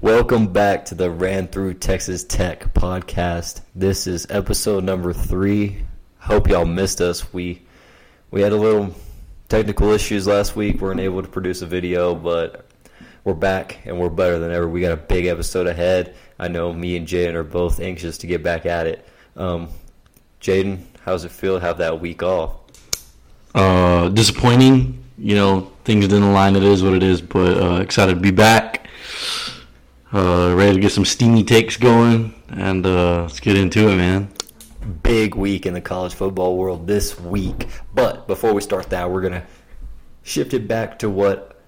Welcome back to the Ran Through Texas Tech podcast. This is episode number three. Hope y'all missed us. We we had a little technical issues last week. We weren't able to produce a video, but we're back and we're better than ever. We got a big episode ahead. I know me and Jaden are both anxious to get back at it. Um, Jaden, how's it feel to have that week off? Uh, disappointing. You know, things didn't align. It is what it is, but uh, excited to be back. Uh, ready to get some steamy takes going, and uh, let's get into it, man. Big week in the college football world this week. But before we start that, we're gonna shift it back to what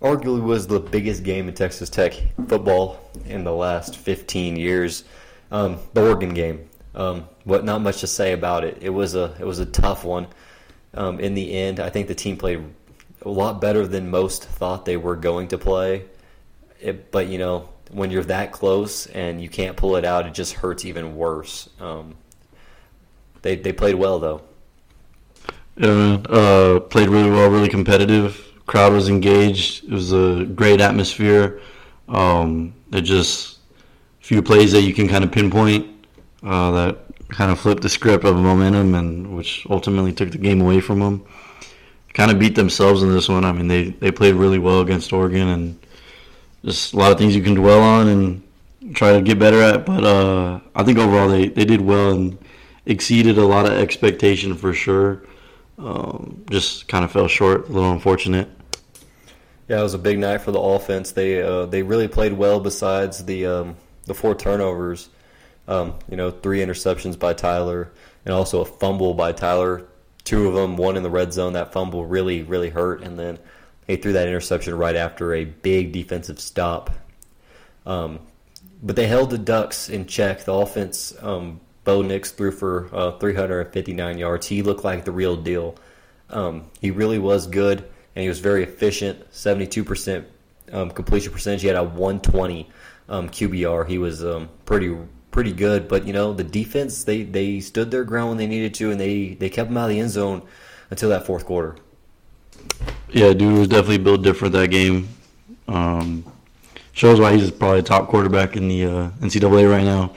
arguably was the biggest game in Texas Tech football in the last 15 years, um, the Oregon game. Um, what not much to say about it. It was a it was a tough one. Um, in the end, I think the team played a lot better than most thought they were going to play. It, but you know, when you're that close and you can't pull it out, it just hurts even worse. Um, they they played well though. Yeah, uh, played really well, really competitive. Crowd was engaged. It was a great atmosphere. Um, it just a few plays that you can kind of pinpoint uh, that kind of flipped the script of momentum and which ultimately took the game away from them. Kind of beat themselves in this one. I mean, they, they played really well against Oregon and just a lot of things you can dwell on and try to get better at. But uh, I think overall they, they did well and exceeded a lot of expectation for sure. Um, just kind of fell short, a little unfortunate. Yeah, it was a big night for the offense. They uh, they really played well. Besides the um, the four turnovers, um, you know, three interceptions by Tyler and also a fumble by Tyler. Two of them, one in the red zone. That fumble really, really hurt. And then he threw that interception right after a big defensive stop. Um, but they held the Ducks in check. The offense, um, Bo Nix threw for uh, 359 yards. He looked like the real deal. Um, he really was good, and he was very efficient. 72% um, completion percentage. He had a 120 um, QBR. He was um, pretty pretty good. But you know, the defense they they stood their ground when they needed to, and they they kept them out of the end zone until that fourth quarter. Yeah, dude was definitely built different that game. Um, shows why he's probably a top quarterback in the uh, NCAA right now.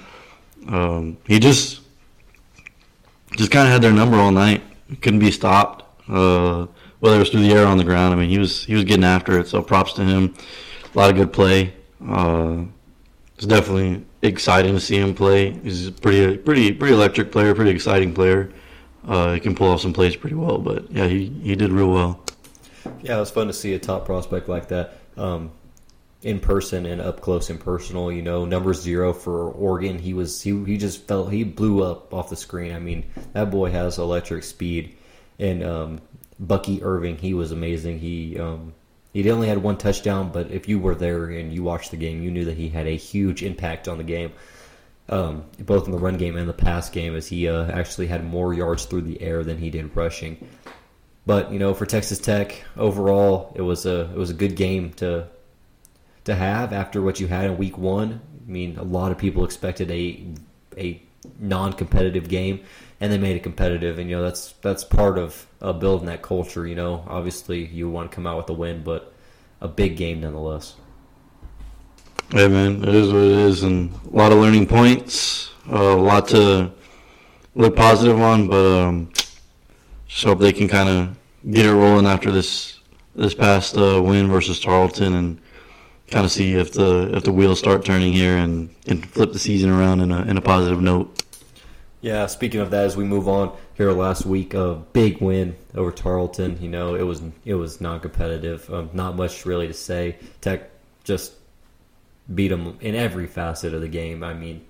Um, he just just kind of had their number all night. Couldn't be stopped. Uh, whether it was through the air or on the ground, I mean, he was he was getting after it. So props to him. A lot of good play. Uh, it's definitely exciting to see him play. He's a pretty pretty pretty electric player, pretty exciting player. Uh, he can pull off some plays pretty well, but yeah, he, he did real well. Yeah, it was fun to see a top prospect like that um, in person and up close and personal. You know, number zero for Oregon, he was he he just felt he blew up off the screen. I mean, that boy has electric speed, and um, Bucky Irving, he was amazing. He um, he only had one touchdown, but if you were there and you watched the game, you knew that he had a huge impact on the game, um, both in the run game and the pass game, as he uh, actually had more yards through the air than he did rushing. But you know, for Texas Tech overall, it was a it was a good game to to have after what you had in Week One. I mean, a lot of people expected a a non-competitive game, and they made it competitive. And you know, that's that's part of uh, building that culture. You know, obviously you want to come out with a win, but a big game nonetheless. Yeah, man, it is what it is, and a lot of learning points, uh, a lot to look positive on, but um, just if they can kind of get it rolling after this this past uh, win versus Tarleton, and kind of see if the if the wheels start turning here and, and flip the season around in a in a positive note. Yeah, speaking of that, as we move on here last week, a big win over Tarleton. You know, it was it was non-competitive. Um, not much really to say. Tech just beat them in every facet of the game. I mean,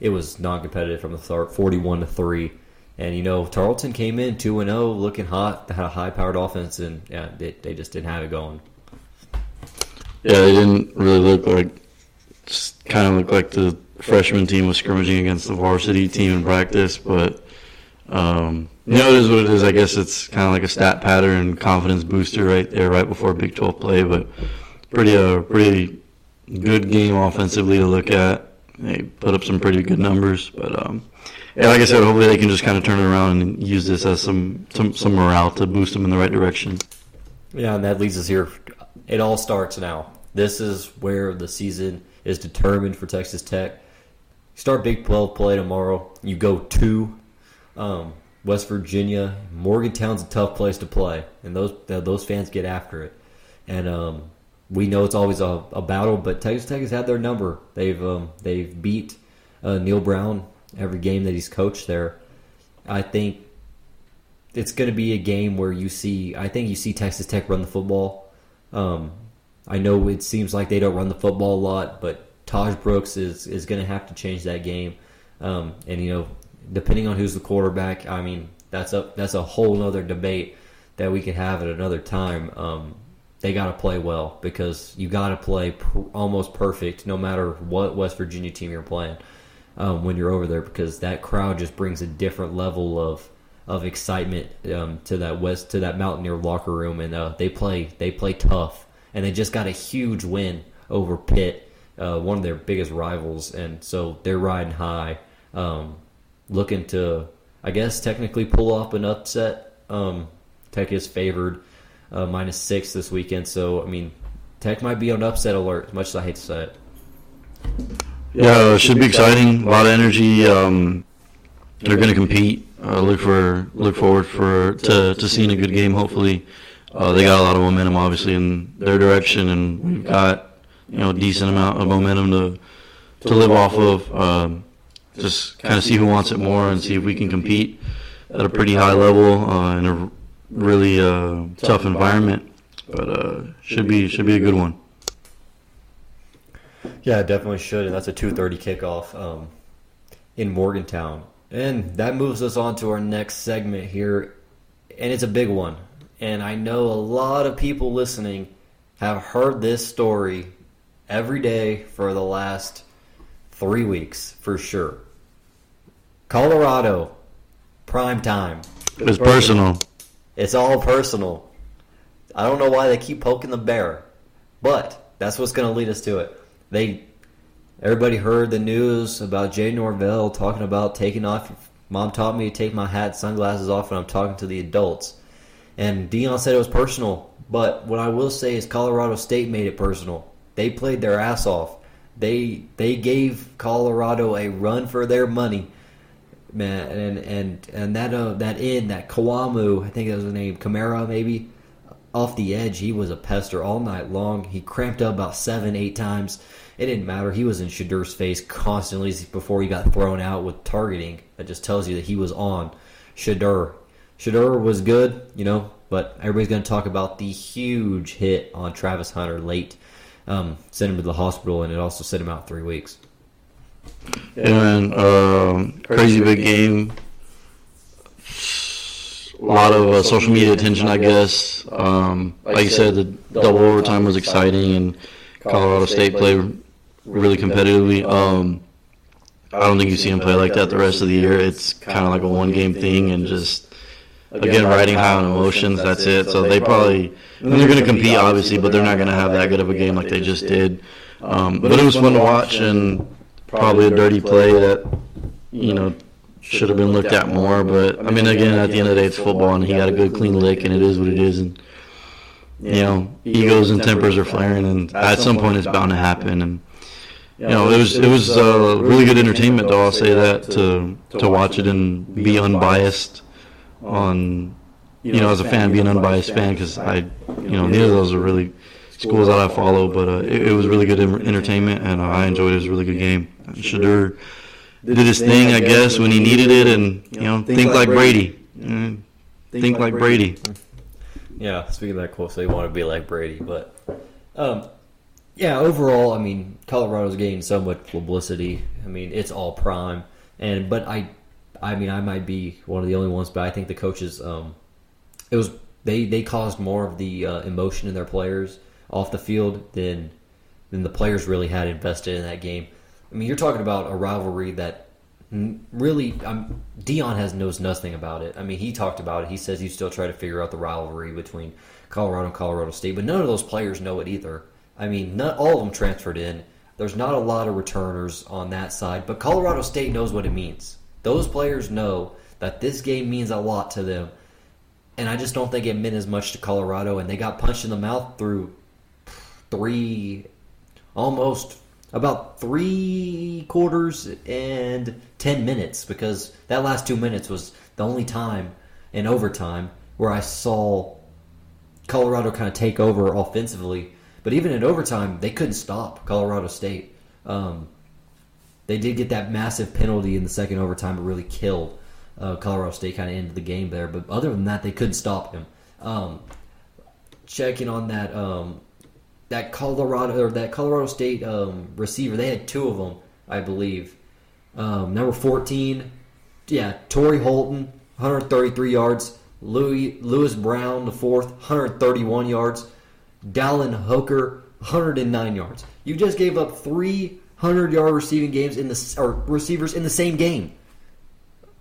it was non-competitive from the start, forty-one to three. And you know, Tarleton came in two and zero, looking hot. They had a high-powered offense, and yeah, they, they just didn't have it going. Yeah, they didn't really look like. Just kind of looked like the freshman team was scrimmaging against the varsity team in practice, but um, you know, it is what it is. I guess it's kind of like a stat pattern, confidence booster right there, right before Big 12 play. But pretty, uh, pretty good game offensively to look at. They put up some pretty good numbers, but um, yeah, like I said, hopefully they can just kind of turn it around and use this as some some, some morale to boost them in the right direction. Yeah, and that leads us here. It all starts now. This is where the season is determined for Texas Tech. Start Big 12 play tomorrow. You go to um, West Virginia. Morgantown's a tough place to play, and those those fans get after it. And um, we know it's always a, a, battle, but Texas Tech has had their number. They've um, they've beat uh, Neal Brown every game that he's coached there. I think it's going to be a game where you see. I think you see Texas Tech run the football. Um, I know it seems like they don't run the football a lot, but Tahj Brooks is is going to have to change that game. Um, and you know, depending on who's the quarterback, I mean, that's a that's a whole other debate that we could have at another time. Um, they got to play well because you got to play pr- almost perfect no matter what West Virginia team you're playing um, when you're over there because that crowd just brings a different level of of excitement um, to that west to that Mountaineer locker room and uh, they play they play tough and they just got a huge win over Pitt, uh, one of their biggest rivals, and so they're riding high, um, looking to I guess technically pull off an upset. Um, Tech is favored uh, minus six this weekend. So I mean, Tech might be on upset alert. As much as I hate to say it. Yeah, it should be exciting. A lot of energy. Um, they're going to compete. Uh, look for look forward for to, to seeing a good game. Hopefully, uh, they got a lot of momentum, obviously, in their direction, and we've got you know a decent amount of momentum to to live off of. Um, just kind of see who wants it more and see if we can compete at a pretty high level uh, in a really uh, tough environment, but uh, should be should be a good one. Yeah, definitely should, and that's a two thirty kickoff um, in Morgantown, and that moves us on to our next segment here, and it's a big one. And I know a lot of people listening have heard this story every day for the last three weeks for sure. Colorado, prime time. It's personal. It's all personal. I don't know why they keep poking the bear, but that's what's going to lead us to it. They, everybody heard the news about Jay Norvell talking about taking off. Mom taught me to take my hat, sunglasses off when I'm talking to the adults, and Deion said it was personal. But what I will say is Colorado State made it personal. They played their ass off. They they gave Colorado a run for their money man, and and and that uh, that end, that Kawamu, I think that was the name, Kamara maybe, off the edge, he was a pester all night long. He cramped up about seven, eight times. It didn't matter. He was in Shedeur's face constantly before he got thrown out with targeting. That just tells you that he was on Shedeur. Shedeur was good, you know, but everybody's going to talk about the huge hit on Travis Hunter late. Um, sent him to the hospital, and it also sent him out three weeks. Yeah, man. Um, crazy big game. A lot of uh, social media attention, I guess. Um, like you said, the double overtime was exciting, and Colorado State played really competitively. Um, I don't think you see him play like that the rest of the year. It's kind of like a one-game thing, and just again riding high on emotions. That's it. So they probably they're going to compete, obviously, but they're not going to have that good of a game like they just did. Um, but it was fun to watch, and probably a dirty play that you know should have been looked at more. But I mean, again, at the end of the day, it's football, and he got a good clean lick, and it is what it is. And you know, egos and tempers are flaring, and at some point, it's bound to happen. And you know, it was it was uh, really good entertainment, though. I'll say that to to watch it and be unbiased on you know as a fan, be an unbiased fan because I you know neither of those are really schools that I follow, but uh, it, it, was really good entertainment, and uh, I enjoyed it. It was a really good game. Shedeur did his thing, I guess, when he needed it, and you know, think like Brady. Think like Brady. Yeah, speaking of that quote, so you want to be like Brady, but um, yeah, overall, I mean, Colorado's getting so much publicity. I mean, it's all prime, and but I, I mean, I might be one of the only ones, but I think the coaches, um, it was they they caused more of the uh, emotion in their players off the field than than the players really had invested in that game. I mean, you're talking about a rivalry that really um, Deion has knows nothing about it. I mean, he talked about it. He says he's still trying to figure out the rivalry between Colorado and Colorado State, but none of those players know it either. I mean, not all of them transferred in. There's not a lot of returners on that side, but Colorado State knows what it means. Those players know that this game means a lot to them, and I just don't think it meant as much to Colorado. And they got punched in the mouth through three, almost about three quarters and ten minutes because that last two minutes was the only time in overtime where I saw Colorado kind of take over offensively. But even in overtime, they couldn't stop Colorado State. Um, they did get that massive penalty in the second overtime. It really killed uh, Colorado State kind of ended the game there. But other than that, they couldn't stop him. Um, checking on that um, that Colorado or that Colorado State um, receiver, they had two of them, I believe. Um, number fourteen, yeah, Tory Horton, 133 yards. Louis Lewis Brown, the fourth, 131 yards. Dallin Holker, 109 yards. You just gave up 300 yard receiving games in the or receivers in the same game.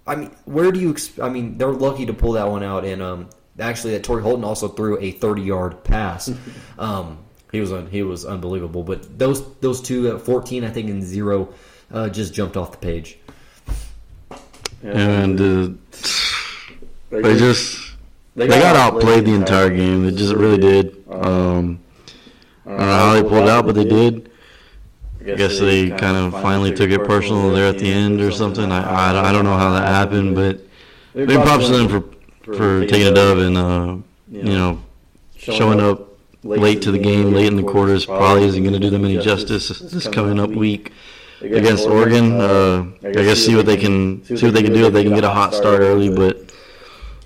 I mean, where do you? I mean, they're lucky to pull that one out. And um, actually, that Tory Horton also threw a 30 yard pass. um, he was un- he was unbelievable. But those those two at 14, I think, and zero, uh, just jumped off the page. And uh, they just they got outplayed the entire game. They just really did. Um, I don't know how they pulled out, but they did. I guess they kind of finally took it personal there at the end or something. I I, I don't know how that happened, but big props to them for for taking a dub and uh, you know showing up late to the game, late in the quarters. Probably isn't going to do them any justice this coming up week against Oregon. Uh, I guess see what they can see what they can do if they can get a hot start early. But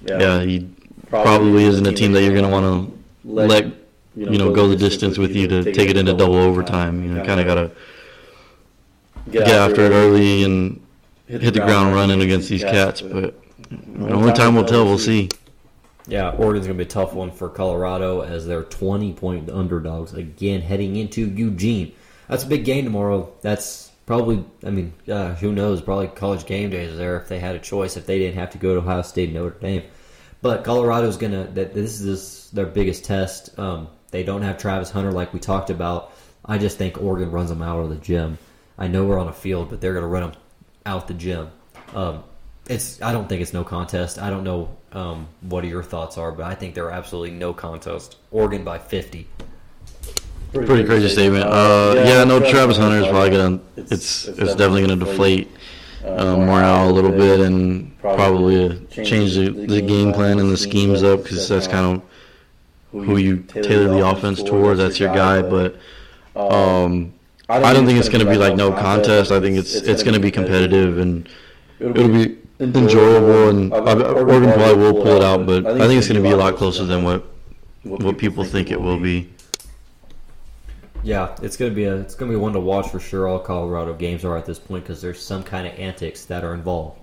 yeah, he probably isn't a team that you're going to want to let you know go the distance with you to take it into double overtime. You know, kind of got to get after it early and hit the ground running against these cats. But only time will tell. We'll see. Yeah, Oregon's going to be a tough one for Colorado as they're 20 point underdogs again heading into Eugene. That's a big game tomorrow. That's probably, I mean, uh, who knows? Probably college game days there if they had a choice, if they didn't have to go to Ohio State and Notre Dame. But Colorado's going to, this is their biggest test. Um, they don't have Travis Hunter like we talked about. I just think Oregon runs them out of the gym. I know we're on a field, but they're going to run them out the gym. Um, it's. I don't think it's no contest. I don't know um, what your thoughts are, but I think there are absolutely no contest. Oregon by 50. Pretty crazy statement. Uh, yeah, no, Travis Hunter is probably gonna. It's it's definitely gonna deflate uh, morale a little bit and probably uh, change the, the game plan and the schemes up because that's kind of who you tailor the offense towards. That's your guy, but um, I don't think it's gonna be like no contest. I think it's it's gonna be competitive and it'll be enjoyable and Oregon probably will pull it out, but I think it's gonna be a lot closer than what what people think it will be. Yeah, it's gonna be a it's gonna be one to watch for sure. All Colorado games are at this point because there's some kind of antics that are involved.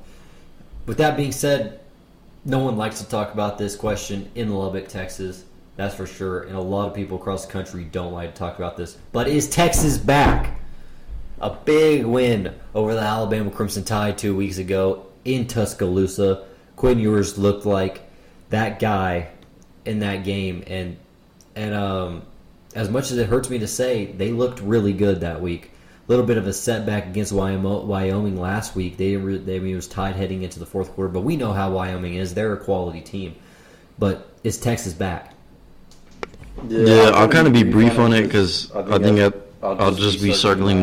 With that being said, no one likes to talk about this question in Lubbock, Texas. That's for sure, and a lot of people across the country don't like to talk about this. But is Texas back? A big win over the Alabama Crimson Tide two weeks ago in Tuscaloosa. Quinn Ewers looked like that guy in that game, and and um, as much as it hurts me to say, they looked really good that week. A little bit of a setback against Wyoming last week. They they I mean, it was tied heading into the fourth quarter, but we know how Wyoming is. They're a quality team. But is Texas back? Yeah, I'll kind of be brief on it because I think I, I'll just be circling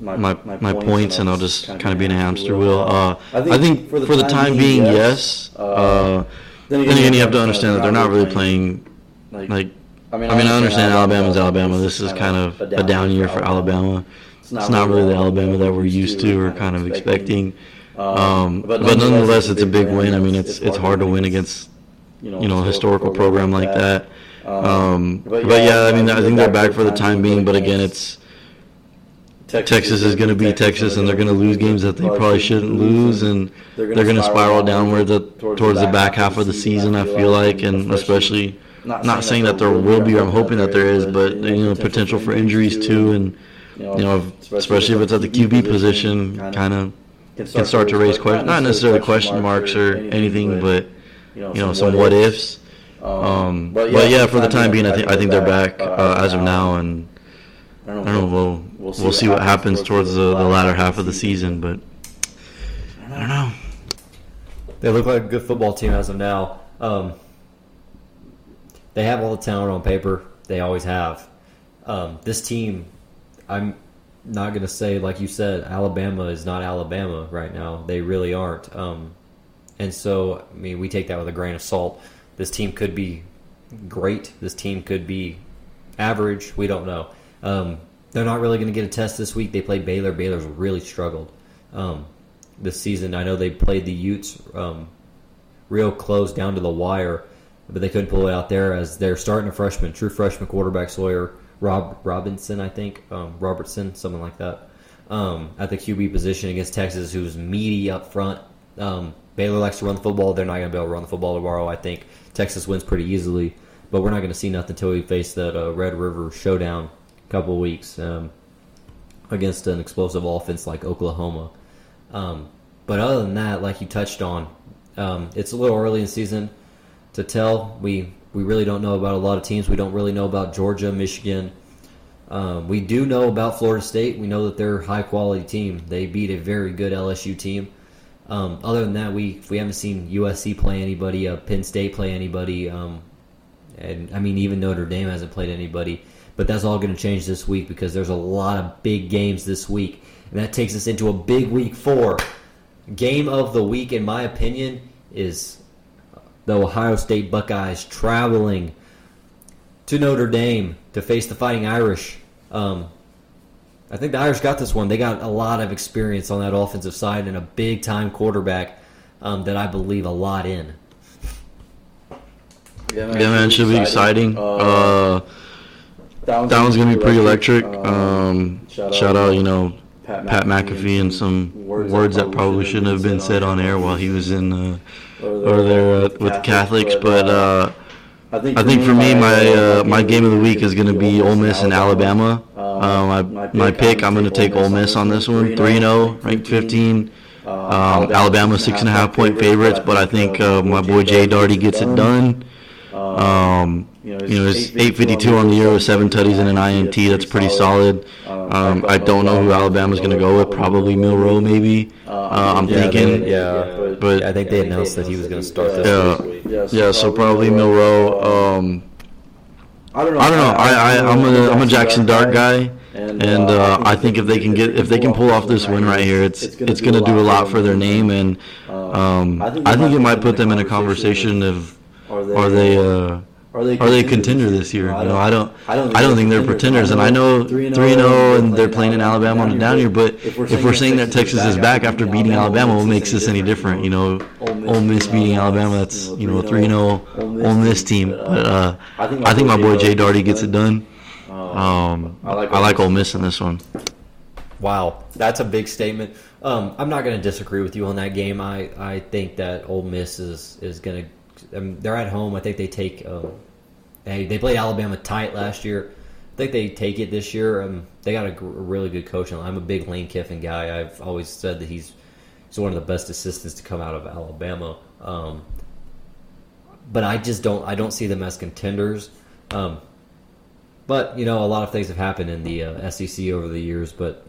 my my my points and I'll just kind of be in a hamster wheel. Uh, I think for the time being, yes. Uh, then again, you have to understand that they're not really playing like I mean, I, mean, I understand Alabama's Alabama. This is kind of a down year for Alabama. It's not really the Alabama that we're used to or kind of expecting. Um, but nonetheless, it's a big win. I mean, it's it's hard to win against you know a historical program like that. Um, but yeah, I mean, I think they're back for the time being. But again, it's Texas is going to be Texas, and they're going to lose games that they probably shouldn't lose, and they're going to spiral downward towards the back half of the season. I feel like, and especially not, saying that there will be, or I'm hoping that there is, but you know, potential for injuries too, and you know, especially if it's at the QB position, kind of can start to raise questions, not necessarily question marks or anything, but you know, some what ifs. Um, but yeah, for the time being, I think I think they're back uh, as of now, and I don't know. We'll we'll see what happens towards the, the latter half of the season, but I don't know. They look like a good football team as of now. Um, they have all the talent on paper. They always have. Um, this team, I'm not going to say like you said, Alabama is not Alabama right now. They really aren't. Um, and so, I mean, we take that with a grain of salt. This team could be great. This team could be average. We don't know. Um, they're not really going to get a test this week. They played Baylor. Baylor's really struggled um, this season. I know they played the Utes um, real close down to the wire, but they couldn't pull it out there as they're starting a freshman, true freshman quarterback Sawyer Rob Robinson, I think um, Robertson, something like that, um, at the QB position against Texas, who's meaty up front. Um, Baylor likes to run the football. They're not going to be able to run the football tomorrow. I think Texas wins pretty easily, but we're not going to see nothing until we face that uh, Red River showdown couple weeks um, against an explosive offense like Oklahoma. Um, but other than that, like you touched on, um, it's a little early in season to tell. We we really don't know about a lot of teams. We don't really know about Georgia, Michigan. Um, we do know about Florida State. We know that they're a high quality team. They beat a very good LSU team. Um, other than that, we we haven't seen USC play anybody, uh, Penn State play anybody, um, and I mean even Notre Dame hasn't played anybody. But that's all going to change this week because there's a lot of big games this week, and that takes us into a big week four. Game of the week, in my opinion, is the Ohio State Buckeyes traveling to Notre Dame to face the Fighting Irish. Um, I think the Irish got this one. They got a lot of experience on that offensive side and a big time quarterback um, that I believe a lot in. Yeah, man, yeah, man should be exciting. Uh, uh, that one's, gonna be pretty electric. electric. Um, um, shout, shout, out, you know, Pat McAfee, Pat McAfee and some words, words that probably shouldn't have been said on air while he was in uh, over there uh, with the Catholics. But uh, I think, I think for me, my uh, my game of the week is going to be Ole Miss and Alabama. Uh, my my pick, I'm going to take Ole Miss on this one, three zero, ranked 15. Um, Alabama six and a half point favorites, but I think uh, my boy Jay Darty gets it done. Um, you know, it's 852 on the year with seven tutties and an INT. That's pretty solid. Um, I don't know who Alabama's going to go with. Probably Milroe, maybe. Uh, I'm yeah, thinking. They, yeah, but I think they announced that he was going to start this yeah, Yeah, so probably Milroe. Um, I don't know. I don't know. I, I I'm a I'm a Jaxson Dart guy. And, uh, I think if they can get if they can pull off this win right here, it's it's going to do a lot for their name, and um, I think it might put them in a conversation of are they uh, are they, are they a contender this year? You know, I don't, I don't, I don't think they're pretenders, and I know three and zero, oh and they're playing in Alabama on the down year. But if we're saying, if we're saying that Texas is back after beating Alabama, what makes this any different? You know, Ole Miss beating Alabama, that's you know three and zero oh Ole Miss team. But uh, I think my boy Jay Darty gets it done. Um, I like I like Ole Miss in this one. Wow, that's a big statement. Um, I'm not going to disagree with you on that game. I, I think that Ole Miss is is going to um, they're at home. I think they take. Um, they they played Alabama tight last year. I think they take it this year. Um, they got a, really good coach. I'm a big Lane Kiffin guy. I've always said that he's he's one of the best assistants to come out of Alabama. Um, but I just don't I don't see them as contenders. Um, but you know, a lot of things have happened in the uh, SEC over the years. But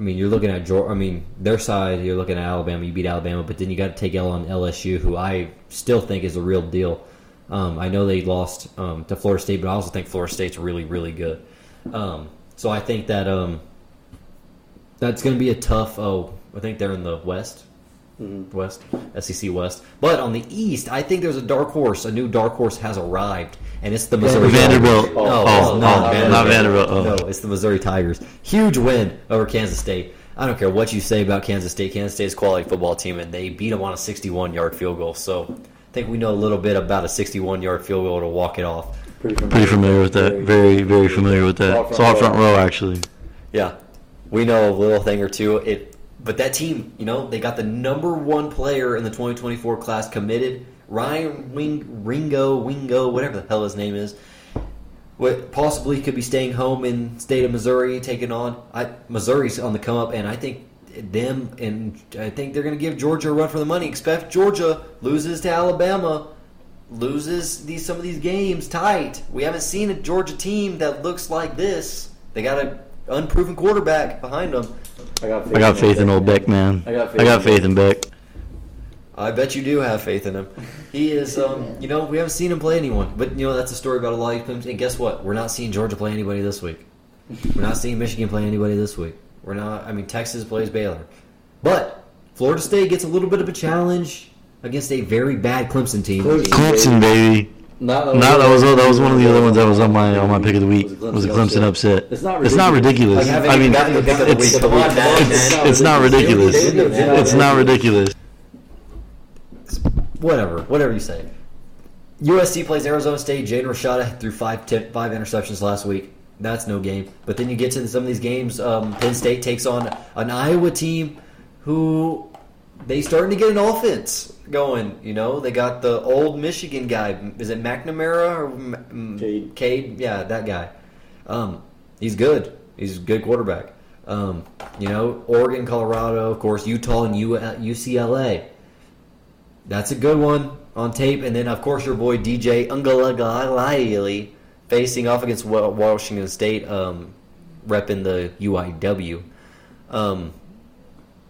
I mean, you're looking at Georgia. I mean, their side. You're looking at Alabama. You beat Alabama, but then you got to take L on LSU, who I still think is a real deal. Um, I know they lost um, to Florida State, but I also think Florida State's really, really good. Um, so I think that um, that's going to be a tough. Oh, I think they're in the West, mm-hmm. West SEC West. But on the East, I think there's a dark horse. A new dark horse has arrived, and it's the Missouri Vanderbilt. Tigers. No, oh, no, not, Vanderbilt. not Vanderbilt. Oh. No, it's the Missouri Tigers. Huge win over Kansas State. I don't care what you say about Kansas State. Kansas State is quality football team, and they beat them on a 61 yard field goal. So I think we know a little bit about a 61 yard field goal to walk it off. Pretty familiar, Pretty familiar with that. Very, very familiar with that. It's all front row, actually. Yeah, we know a little thing or two. It, but that team, you know, they got the number one player in the 2024 class committed, Ryan Wing, Ringo, Wingo, whatever the hell his name is what possibly could be staying home in state of Missouri, taking on I, Missouri's on the come up, and I think them and I think they're going to give Georgia a run for the money. Expect Georgia loses to Alabama, loses these some of these games tight. We haven't seen a Georgia team that looks like this. They got an unproven quarterback behind them. I got faith, I got faith in, in old Beck, man. I got faith, I got faith in Beck. I bet you do have faith in him. He is, um, you know, we haven't seen him play anyone, but you know that's a story about a lot of teams. And guess what? We're not seeing Georgia play anybody this week. We're not seeing Michigan play anybody this week. We're not. I mean, Texas plays Baylor, but Florida State gets a little bit of a challenge against a very bad Clemson team. Clemson, baby. Not, No, that was that was one of the other ones that was on my on my pick of the week. Was a Clemson upset. It's not It's not ridiculous. Like, haven't I mean, gotten the pick it's week. Come on, man. it's, it's not ridiculous. It's not ridiculous. whatever, whatever you say. USC plays Arizona State. Jaden Rashada threw five tip, five interceptions last week. That's no game. But then you get to some of these games. Um, Penn State takes on an Iowa team who they starting to get an offense going. You know, they got the old Michigan guy. Is it McNamara or M- Cade. Cade? Yeah, that guy. Um, he's good. He's a good quarterback. Um, you know, Oregon, Colorado, of course, Utah, and U- UCLA. That's a good one on tape. And then, of course, your boy DJ Uiagalelei facing off against Washington State, um, repping the UIW. Um,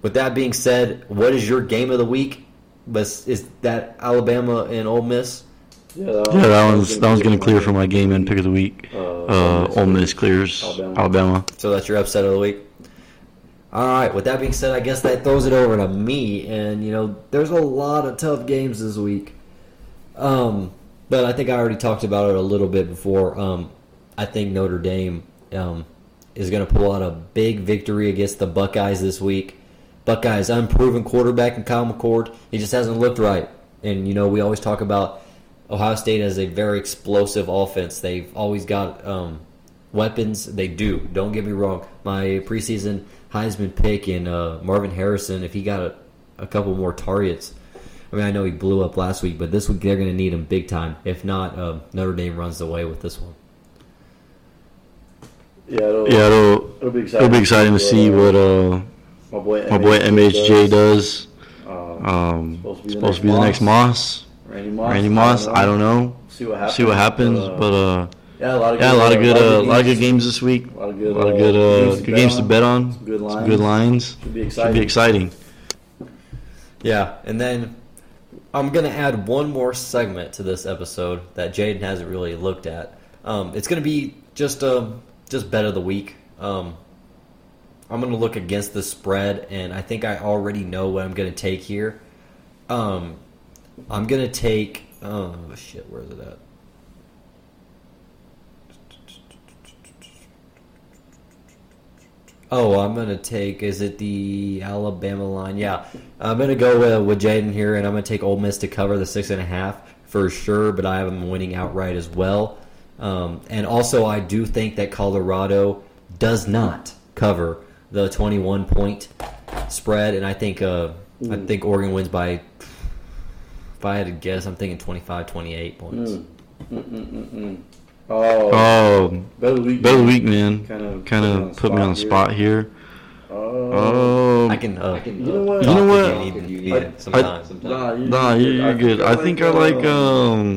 with that being said, what is your game of the week? But is that Alabama and Ole Miss? Yeah, that, Yeah, that one's that one's gonna clear for my game and pick of the week. Uh, Uh, Ole Miss clears Alabama. Alabama. So that's your upset of the week. All right. With that being said, I guess that throws it over to me. And you know, there's a lot of tough games this week. Um, but I think I already talked about it a little bit before. Um, I think Notre Dame um, is going to pull out a big victory against the Buckeyes this week. Buckeyes unproven quarterback in Kyle McCord. He just hasn't looked right. And you know, we always talk about Ohio State as a very explosive offense. They've always got um, weapons. They do. Don't get me wrong. My preseason Heisman pick in uh, Marvin Harrison, if he got a, a couple more targets, I mean, I know he blew up last week, but this week they're going to need him big time. If not, um, Notre Dame runs away with this one. yeah, it'll, Yeah, it'll it'll be exciting. it'll be exciting to see what uh my boy my boy MHJ does. Um, Um, Supposed to be the supposed to be the next Moss. Randy Moss. Randy Moss. I don't know. See what happens. See what happens, uh, but uh, yeah, a lot of yeah, a lot of good, uh, a lot of good games. games this week. A lot of good, A lot of good, uh, good games to bet on. Some good Some lines. good lines. Should be exciting. Should be exciting. Yeah, and then I'm going to add one more segment to this episode that Jaden hasn't really looked at. Um, it's going to be just um, just bet of the week. Um, I'm going to look against the spread, and I think I already know what I'm going to take here. Um, I'm going to take. Oh shit, where is it at? Oh, I'm gonna take. Is it the Alabama line? Yeah, I'm gonna go uh, with Jaden here, and I'm gonna take Ole Miss to cover the six and a half for sure. But I have them winning outright as well. Um, and also, I do think that Colorado does not cover the 21 point spread, and I think uh, I think Oregon wins by. If I had to guess, I'm thinking 25, 28 points. Mm. Mm, mm, mm, mm. Oh, Oh, better week. better week, man. Kind of, Kind of put me on the spot here. Oh, Oh, I can. Uh, You know what? You know what? You need, you need I- it sometimes. Nah, you, Nah, you're, you're good. I think I like um.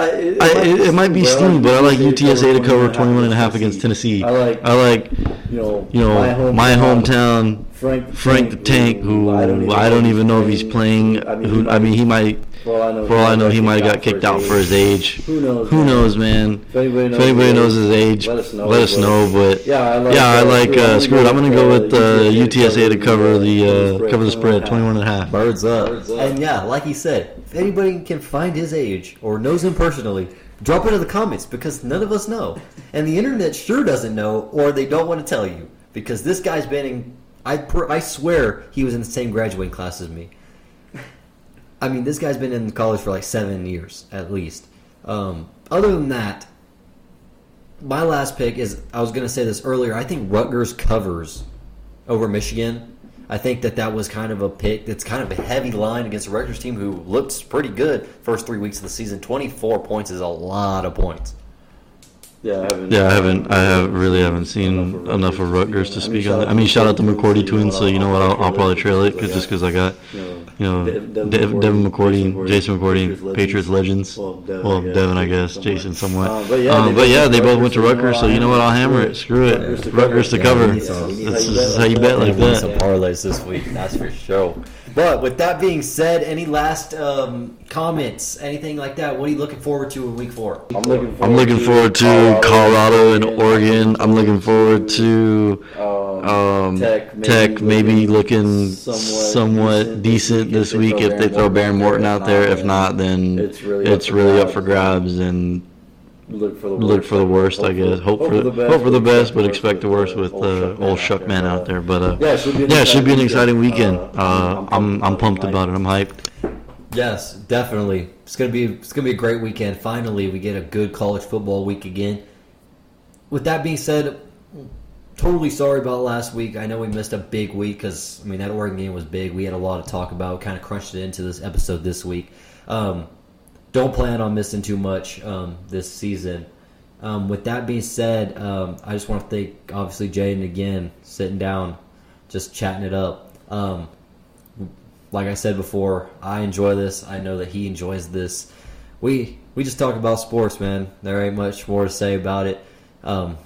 I, it, I, it, it might be but steamy, but I like UTSA to cover 21 21 and a half against Tennessee. I like, I like, you know, you know, my hometown, Frank, Frank the Tank, who I don't even know if he's playing. Who I mean, he might. For all I know, For all I know, he might have got kicked out for his age. Who knows? Who man? knows, man? If anybody knows, If anybody his knows his age, let us know. let us but- know. But Yeah, I like. yeah, I like uh, screw it. I'm gonna go with uh, UTSA to cover the uh, cover the spread, 21 and a half. Birds up. Birds up. And yeah, like he said, if anybody can find his age or knows him personally, drop it in the comments because none of us know. And the internet sure doesn't know, or they don't want to tell you. Because this guy's been in, I, I swear he was in the same graduating class as me. I mean, this guy's been in college for like seven years at least. Um, other than that, my last pick is I was going to say this earlier. I think Rutgers covers over Michigan. I think that that was kind of a pick that's kind of a heavy line against a Rutgers team who looked pretty good first three weeks of the season. 24 points is a lot of points. Yeah, I haven't. Yeah, I haven't. I have really haven't seen enough of Rutgers to speak on that. I mean, shout out to McCourty twins. So you know what? I'll, I'll probably trail it 'cause- just because I got You know, you know Dev- Devin, Devin Devin McCourty, McCourty, Jason McCourty, Patriots legends. Well, Devin, Well, I guess. Devin, I guess, Somewhat. Jason somewhat. Uh, but yeah, Um, they but both yeah, went they to both went to Rutgers, Rutgers, so you know what? I'll hammer it. Screw it. Rutgers to cover. cover. This we need this how you bet like bet that. like Gonna some parlays this week, that's for sure. But with that being said, any last um, comments, anything like that? What are you looking forward to in week four? I'm looking forward I'm looking forward to Colorado and Oregon. I'm looking forward to Um, um, Tech, maybe Tech maybe looking looking somewhat somewhat decent this week if they throw Behren Morton out there. If not, then It's really it's up for really up for grabs and look for the look for the worst, I guess. Hope for hope for the best, but expect the worst with uh, old Shuckman out there. But uh, Yeah, it should be an yeah, should be an exciting exciting weekend. weekend. Uh, Uh, I'm I'm pumped about it. I'm hyped. Yes, definitely. It's gonna be it's gonna be a great weekend. Finally, we get a good college football week again. With that being said, totally sorry about last week. I know we missed a big week because I mean that Oregon game was big. We had a lot to talk about. Kind of crunched it into this episode this week. Um, don't plan on missing too much um, this season. Um, with that being said, um, I just want to thank obviously Jaden again, sitting down, just chatting it up. Um, like I said before, I enjoy this. I know that he enjoys this. We we just talk about sports, man. There ain't much more to say about it. Um,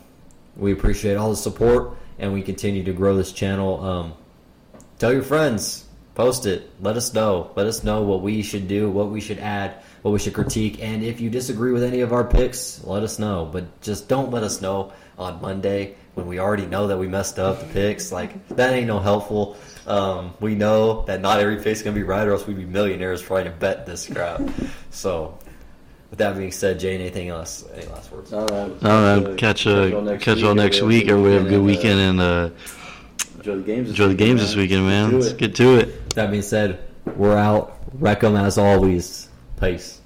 we appreciate all the support, and we continue to grow this channel. Um, tell your friends, post it, let us know. Let us know what we should do, what we should add, what we should critique, and if you disagree with any of our picks, let us know. But just don't let us know on Monday when we already know that we messed up the picks. Like that ain't no helpful. Um, we know that not every pick's gonna be right, or else we'd be millionaires trying to bet this crap. So, with that being said, Jane, anything else? Any last words? All right. All right, catch uh, catch y'all next week, or we have a good weekend and uh, Enjoy the games. enjoy the games this weekend, man. Do Let's get to it. That being said, we're out. Wreck 'em as always. Peace.